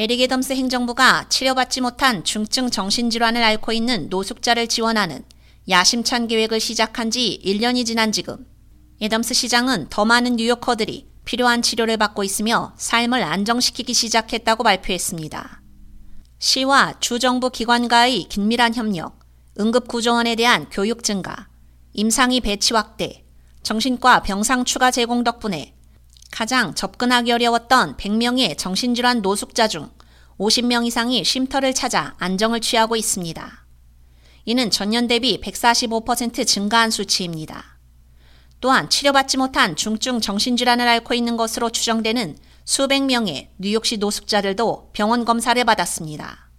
에릭 애덤스 행정부가 치료받지 못한 중증 정신질환을 앓고 있는 노숙자를 지원하는 야심찬 계획을 시작한 지 1년이 지난 지금 애덤스 시장은 더 많은 뉴요커들이 필요한 치료를 받고 있으며 삶을 안정시키기 시작했다고 발표했습니다. 시와 주정부 기관과의 긴밀한 협력, 응급구조원에 대한 교육 증가, 임상이 배치 확대, 정신과 병상 추가 제공 덕분에 가장 접근하기 어려웠던 100명의 정신질환 노숙자 중 50명 이상이 쉼터를 찾아 안정을 취하고 있습니다. 이는 전년 대비 145% 증가한 수치입니다. 또한 치료받지 못한 중증 정신질환을 앓고 있는 것으로 추정되는 수백 명의 뉴욕시 노숙자들도 병원 검사를 받았습니다.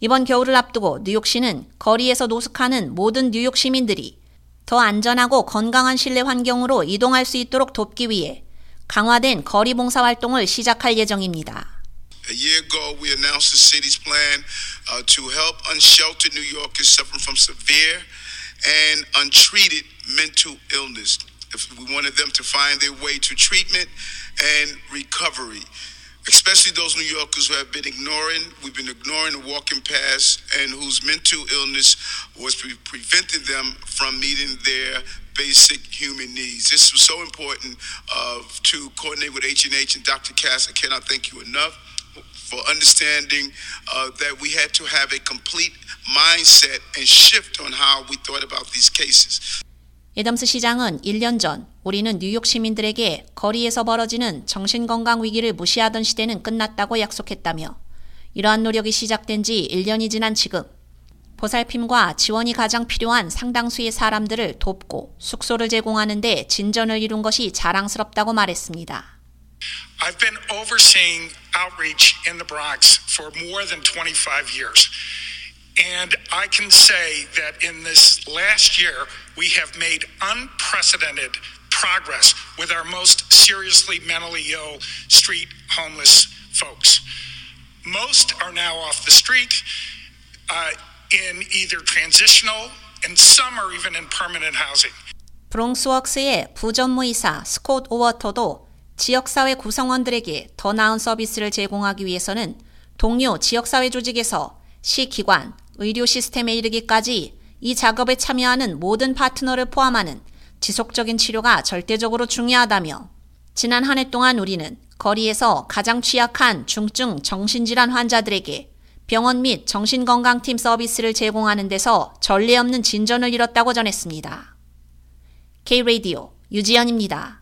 이번 겨울을 앞두고 뉴욕시는 거리에서 노숙하는 모든 뉴욕 시민들이 더 안전하고 건강한 실내 환경으로 이동할 수 있도록 돕기 위해 강화된 거리 봉사 활동을 시작할 예정입니다. A year ago, we announced the city's plan uh, to help unsheltered New Yorkers suffering from severe and untreated mental illness. If we wanted them to find their way to treatment and recovery, especially those New Yorkers who have been ignoring, we've been ignoring the walking past, and whose mental illness was pre- preventing them from meeting their basic human needs. This was so important uh, to coordinate with H&H and Dr. Cass. I cannot thank you enough for understanding uh, that we had to have a complete mindset and shift on how we thought about these cases. 애덤스 시장은 1년 전 우리는 뉴욕 시민들에게 거리에서 벌어지는 정신건강 위기를 무시하던 시대는 끝났다고 약속했다며 이러한 노력이 시작된 지 1년이 지난 지금 보살핌과 지원이 가장 필요한 상당수의 사람들을 돕고 숙소를 제공하는 데 진전을 이룬 것이 자랑스럽다고 말했습니다. I've been overseeing outreach in the Bronx for more than 25 years. And I can say that in this last year, we have made unprecedented progress with our most seriously mentally ill street homeless folks. Most are now off the street uh, in either transitional, and some are even in permanent housing. 브롱스웍스의 부전무이사 스콧 오워터도 지역사회 구성원들에게 더 나은 서비스를 제공하기 위해서는 동료 지역사회 조직에서 시기관, 의료 시스템에 이르기까지 이 작업에 참여하는 모든 파트너를 포함하는 지속적인 치료가 절대적으로 중요하다며 지난 한 해 동안 우리는 거리에서 가장 취약한 중증 정신질환 환자들에게 병원 및 정신건강팀 서비스를 제공하는 데서 전례 없는 진전을 이뤘다고 전했습니다. K-Radio 유지연입니다.